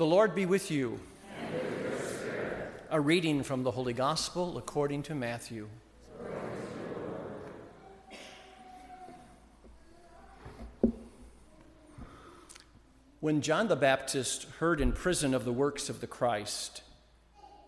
The Lord be with you. A reading from the Holy Gospel according to Matthew. When John the Baptist heard in prison of the works of the Christ,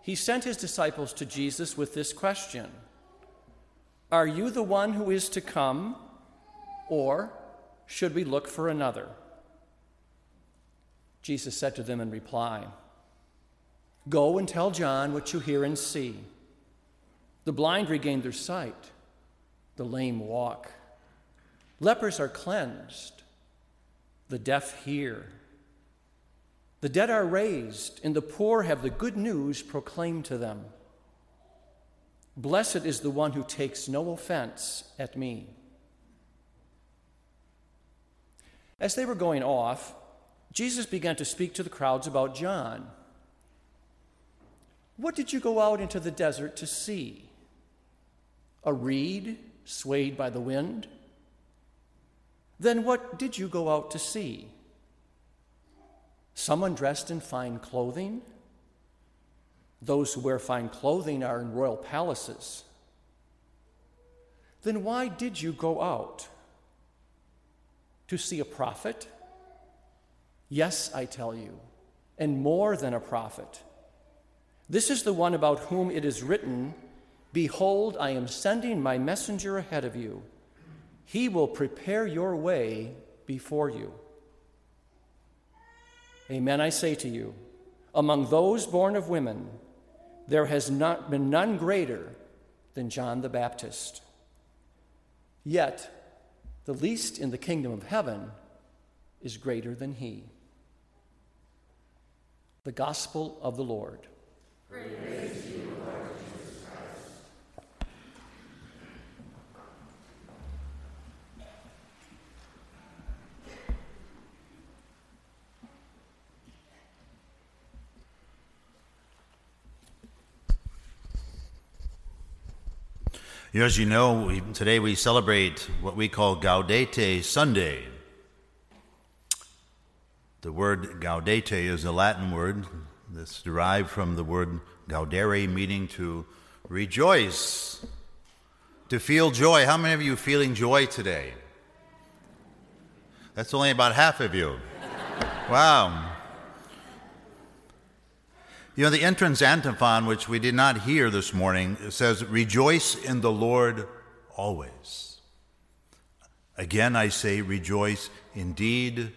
he sent his disciples to Jesus with this question Are you the one who is to come, or should we look for another? Jesus said to them in reply, Go and tell John what you hear and see. The blind regain their sight, the lame walk, lepers are cleansed, the deaf hear, the dead are raised, and the poor have the good news proclaimed to them. Blessed is the one who takes no offense at me. As they were going off, Jesus began to speak to the crowds about John. What did you go out into the desert to see? A reed swayed by the wind? Then what did you go out to see? Someone dressed in fine clothing? Those who wear fine clothing are in royal palaces. Then why did you go out? To see a prophet? Yes, I tell you, and more than a prophet. This is the one about whom it is written Behold, I am sending my messenger ahead of you. He will prepare your way before you. Amen, I say to you, among those born of women, there has not been none greater than John the Baptist. Yet, the least in the kingdom of heaven is greater than he. The Gospel of the Lord. As you know, we, today we celebrate what we call Gaudete Sunday. The word gaudete is a Latin word that's derived from the word gaudere, meaning to rejoice, to feel joy. How many of you feeling joy today? That's only about half of you. Wow. You know, the entrance antiphon, which we did not hear this morning, says, Rejoice in the Lord always. Again, I say, Rejoice indeed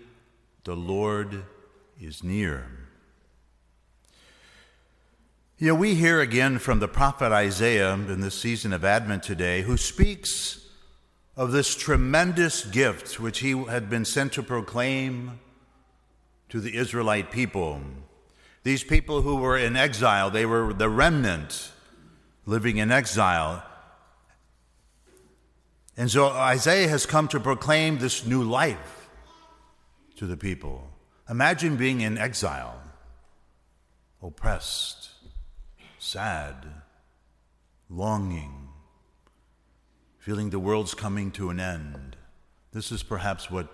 the Lord is near. You know, we hear again from the prophet Isaiah in this season of Advent today, who speaks of this tremendous gift which he had been sent to proclaim to the Israelite people. These people who were in exile, they were the remnant living in exile. And so Isaiah has come to proclaim this new life to the people. Imagine being in exile, oppressed, sad, longing, feeling the world's coming to an end. This is perhaps what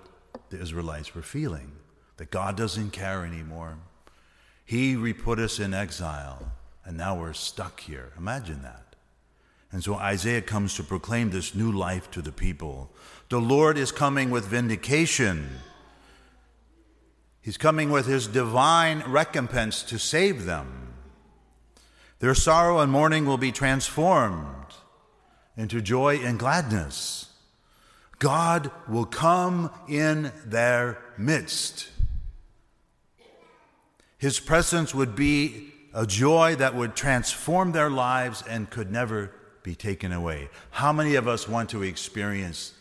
the Israelites were feeling that God doesn't care anymore. He re put us in exile, and now we're stuck here. Imagine that. And so Isaiah comes to proclaim this new life to the people. The Lord is coming with vindication He's coming with his divine recompense to save them. Their sorrow and mourning will be transformed into joy and gladness. God will come in their midst. His presence would be a joy that would transform their lives and could never be taken away. How many of us want to experience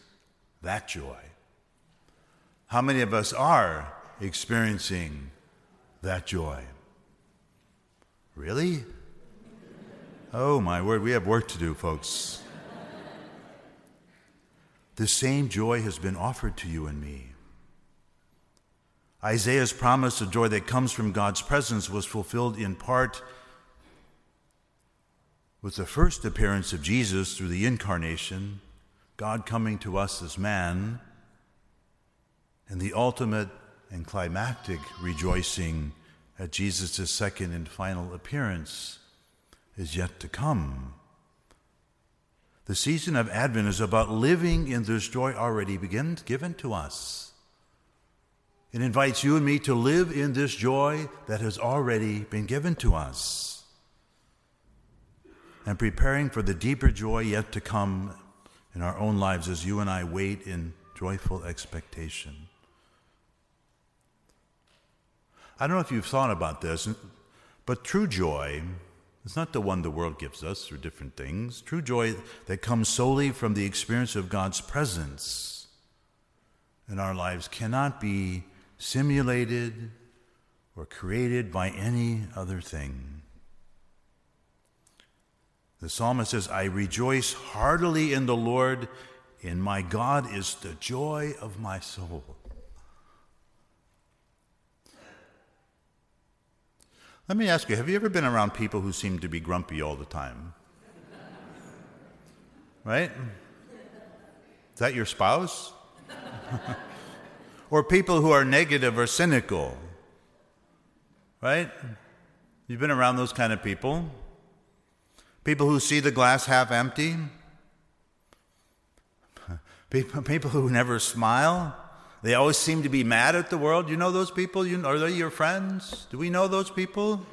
that joy? How many of us are experiencing that joy. Really? Oh, my word, we have work to do, folks. The same joy has been offered to you and me. Isaiah's promise of joy that comes from God's presence was fulfilled in part with the first appearance of Jesus through the incarnation, God coming to us as man, and the ultimate and climactic rejoicing at Jesus' second and final appearance is yet to come. The season of Advent is about living in this joy already begin, given to us. It invites you and me to live in this joy that has already been given to us and preparing for the deeper joy yet to come in our own lives as you and I wait in joyful expectation. I don't know if you've thought about this, but true joy is not the one the world gives us through different things. True joy that comes solely from the experience of God's presence in our lives cannot be simulated or created by any other thing. The psalmist says, I rejoice heartily in the Lord, and my God is the joy of my soul. Let me ask you have you ever been around people who seem to be grumpy all the time? Right? Is that your spouse? or people who are negative or cynical? Right? You've been around those kind of people? People who see the glass half empty? People, who never smile? They always seem to be mad at the world. You know those people? You, are they your friends? Do we know those people?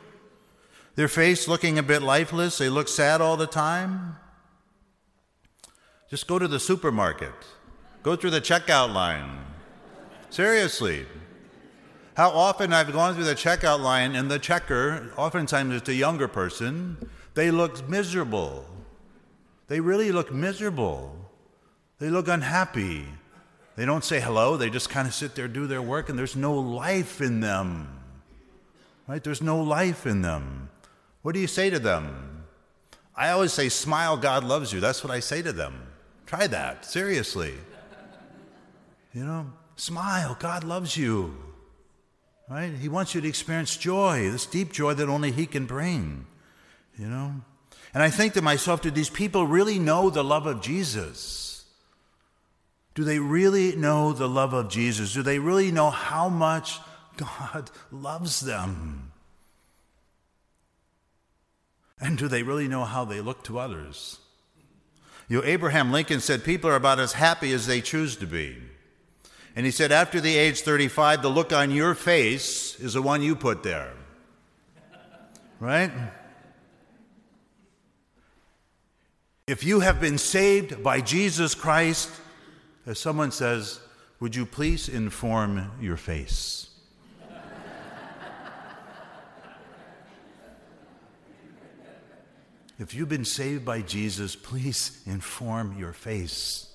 Their face looking a bit lifeless. They look sad all the time. Just go to the supermarket. Go through the checkout line. Seriously. How often I've gone through the checkout line and the checker, oftentimes it's a younger person, they look miserable. They really look miserable. They look unhappy. They don't say hello, they just kind of sit there, do their work, and there's no life in them. Right? There's no life in them. What do you say to them? I always say, Smile, God loves you. That's what I say to them. Try that, seriously. You know, smile, God loves you. Right? He wants you to experience joy, this deep joy that only He can bring. You know? And I think to myself, do these people really know the love of Jesus? Do they really know the love of Jesus? Do they really know how much God loves them? And do they really know how they look to others? You know, Abraham Lincoln said people are about as happy as they choose to be. And he said, after the age 35, the look on your face is the one you put there. Right? If you have been saved by Jesus Christ, as someone says, Would you please inform your face? if you've been saved by Jesus, please inform your face.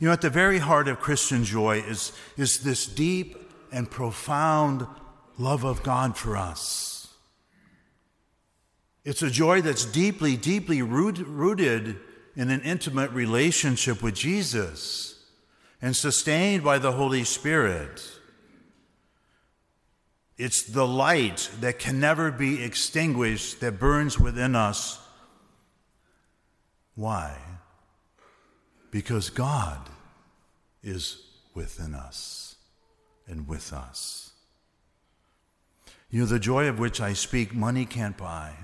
You know, at the very heart of Christian joy is, is this deep and profound love of God for us. It's a joy that's deeply, deeply rooted in an intimate relationship with Jesus and sustained by the Holy Spirit. It's the light that can never be extinguished that burns within us. Why? Because God is within us and with us. You know, the joy of which I speak, money can't buy,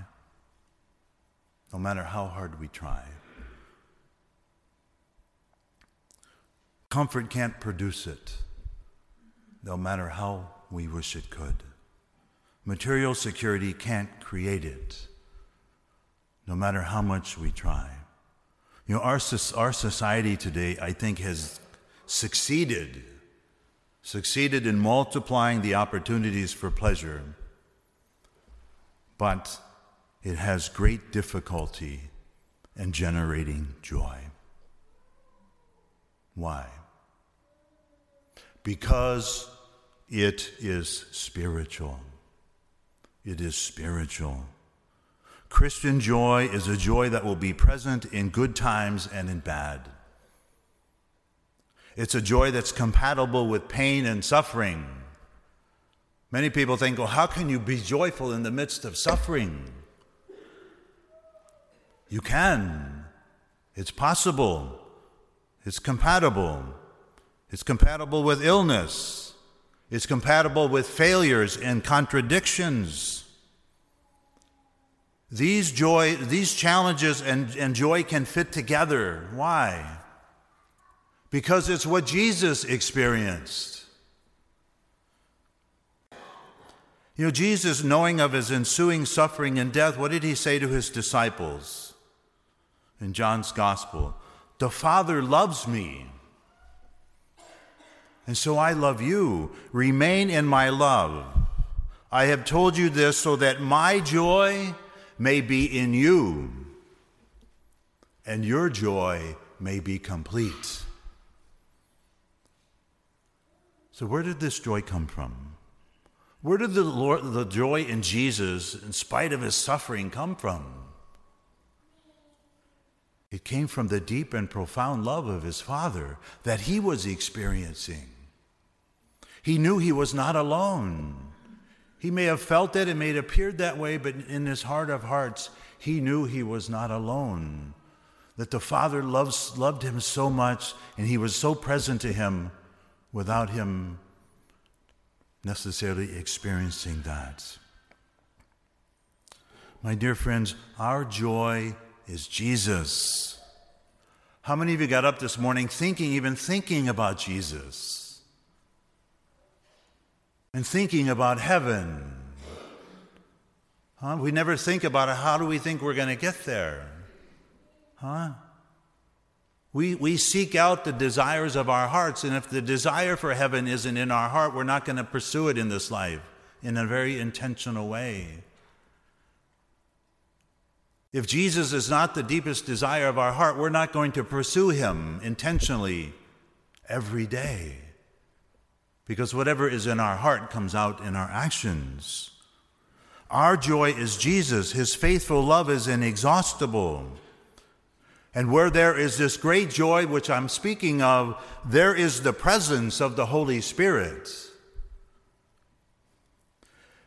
no matter how hard we try. Comfort can't produce it, no matter how we wish it could. Material security can't create it, no matter how much we try. You know, our, our society today, I think, has succeeded, succeeded in multiplying the opportunities for pleasure, but it has great difficulty in generating joy. Why? Because it is spiritual. It is spiritual. Christian joy is a joy that will be present in good times and in bad. It's a joy that's compatible with pain and suffering. Many people think, well, how can you be joyful in the midst of suffering? You can. It's possible. It's compatible. It's compatible with illness. It's compatible with failures and contradictions. These joy, these challenges and, and joy can fit together. Why? Because it's what Jesus experienced. You know, Jesus, knowing of his ensuing suffering and death, what did he say to his disciples in John's gospel? The Father loves me. And so I love you. Remain in my love. I have told you this so that my joy may be in you and your joy may be complete. So, where did this joy come from? Where did the, Lord, the joy in Jesus, in spite of his suffering, come from? It came from the deep and profound love of his Father that he was experiencing. He knew he was not alone. He may have felt it, it may have appeared that way, but in his heart of hearts, he knew he was not alone. That the Father loves, loved him so much, and he was so present to him without him necessarily experiencing that. My dear friends, our joy is Jesus. How many of you got up this morning thinking, even thinking about Jesus? And thinking about heaven? Huh? We never think about it. How do we think we're going to get there? Huh? We, we seek out the desires of our hearts, and if the desire for heaven isn't in our heart, we're not going to pursue it in this life in a very intentional way. If Jesus is not the deepest desire of our heart, we're not going to pursue him intentionally every day. Because whatever is in our heart comes out in our actions. Our joy is Jesus, his faithful love is inexhaustible. And where there is this great joy which I'm speaking of, there is the presence of the Holy Spirit.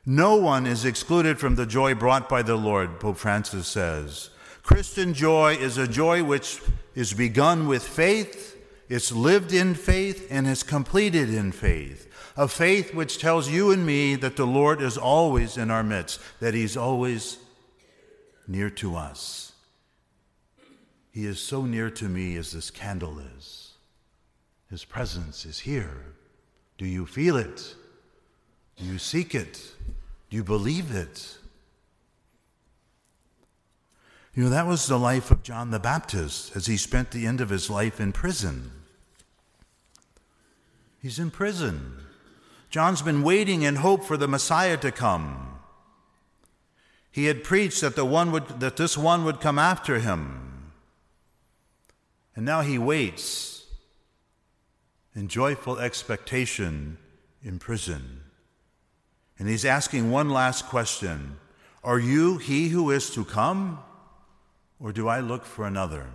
No one is excluded from the joy brought by the Lord, Pope Francis says. Christian joy is a joy which is begun with faith, it's lived in faith, and is completed in faith. A faith which tells you and me that the Lord is always in our midst, that He's always near to us. He is so near to me as this candle is. His presence is here. Do you feel it? Do you seek it? Do you believe it? You know, that was the life of John the Baptist as he spent the end of his life in prison. He's in prison. John's been waiting in hope for the Messiah to come. He had preached that, the one would, that this one would come after him. And now he waits in joyful expectation in prison. And he's asking one last question Are you he who is to come, or do I look for another?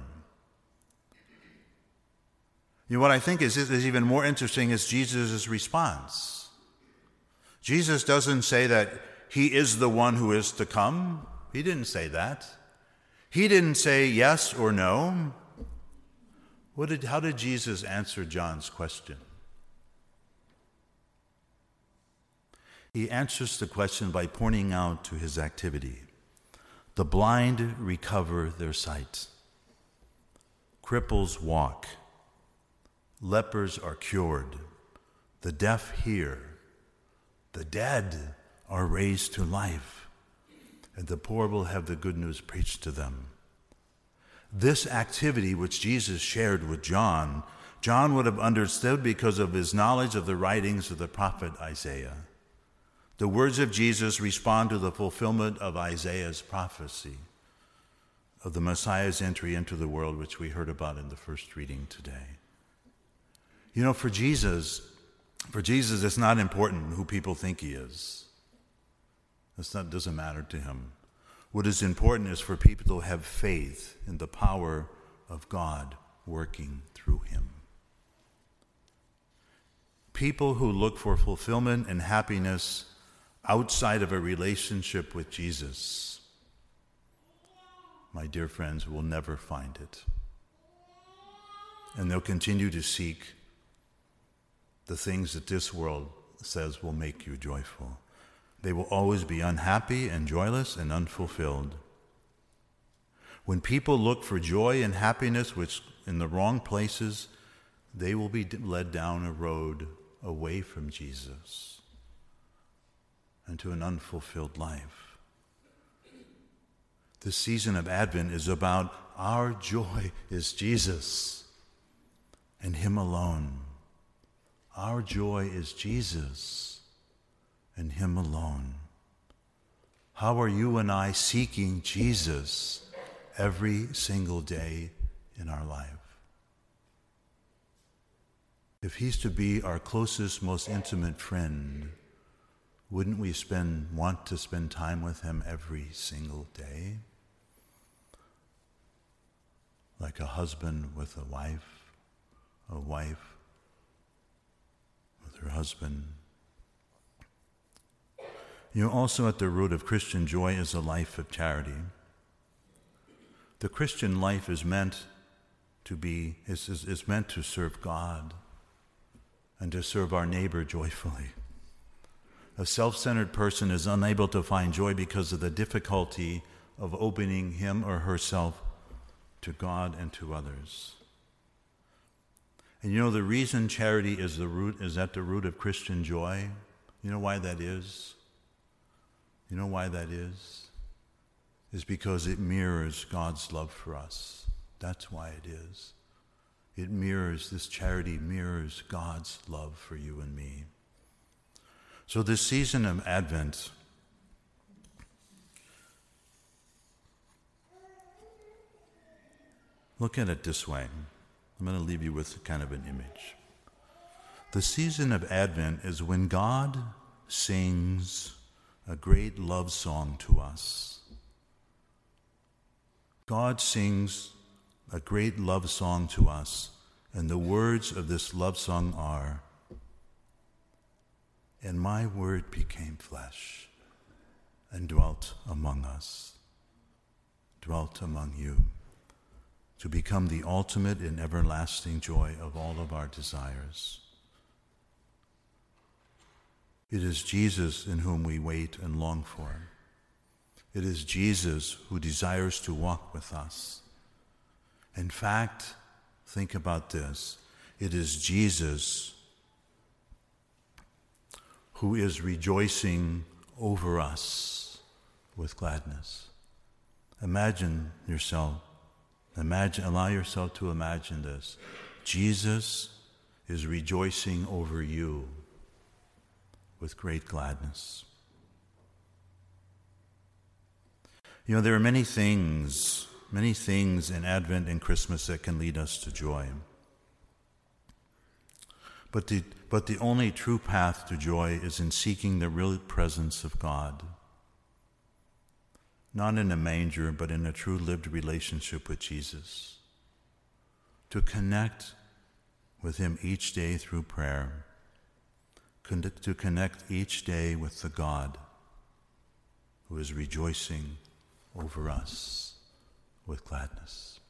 You know, what I think is, is even more interesting is Jesus' response. Jesus doesn't say that he is the one who is to come. He didn't say that. He didn't say yes or no. What did, how did Jesus answer John's question? He answers the question by pointing out to his activity. The blind recover their sight, cripples walk, lepers are cured, the deaf hear, the dead are raised to life, and the poor will have the good news preached to them. This activity, which Jesus shared with John, John would have understood because of his knowledge of the writings of the prophet Isaiah. The words of Jesus respond to the fulfillment of Isaiah's prophecy of the Messiah's entry into the world, which we heard about in the first reading today. You know, for Jesus, for Jesus, it's not important who people think he is. That doesn't matter to him. What is important is for people to have faith in the power of God working through him. People who look for fulfillment and happiness outside of a relationship with Jesus, my dear friends, will never find it. And they'll continue to seek the things that this world says will make you joyful. They will always be unhappy and joyless and unfulfilled. When people look for joy and happiness which in the wrong places, they will be led down a road away from Jesus and to an unfulfilled life. This season of Advent is about our joy is Jesus and Him alone. Our joy is Jesus and Him alone. How are you and I seeking Jesus every single day in our life? If He's to be our closest, most intimate friend, wouldn't we spend, want to spend time with Him every single day? Like a husband with a wife, a wife with her husband. You know, also at the root of Christian joy is a life of charity. The Christian life is meant to be, is, is, is meant to serve God and to serve our neighbor joyfully. A self centered person is unable to find joy because of the difficulty of opening him or herself to God and to others. And you know, the reason charity is, the root, is at the root of Christian joy, you know why that is? You know why that is? Is because it mirrors God's love for us. That's why it is. It mirrors, this charity mirrors God's love for you and me. So, this season of Advent, look at it this way. I'm going to leave you with kind of an image. The season of Advent is when God sings a great love song to us. God sings a great love song to us, and the words of this love song are and my word became flesh and dwelt among us, dwelt among you, to become the ultimate and everlasting joy of all of our desires. It is Jesus in whom we wait and long for. It is Jesus who desires to walk with us. In fact, think about this it is Jesus who is rejoicing over us with gladness. Imagine yourself, imagine, allow yourself to imagine this. Jesus is rejoicing over you with great gladness. You know, there are many things, many things in Advent and Christmas that can lead us to joy. But the, but the only true path to joy is in seeking the real presence of God. Not in a manger, but in a true lived relationship with Jesus. To connect with Him each day through prayer. To connect each day with the God who is rejoicing over us with gladness.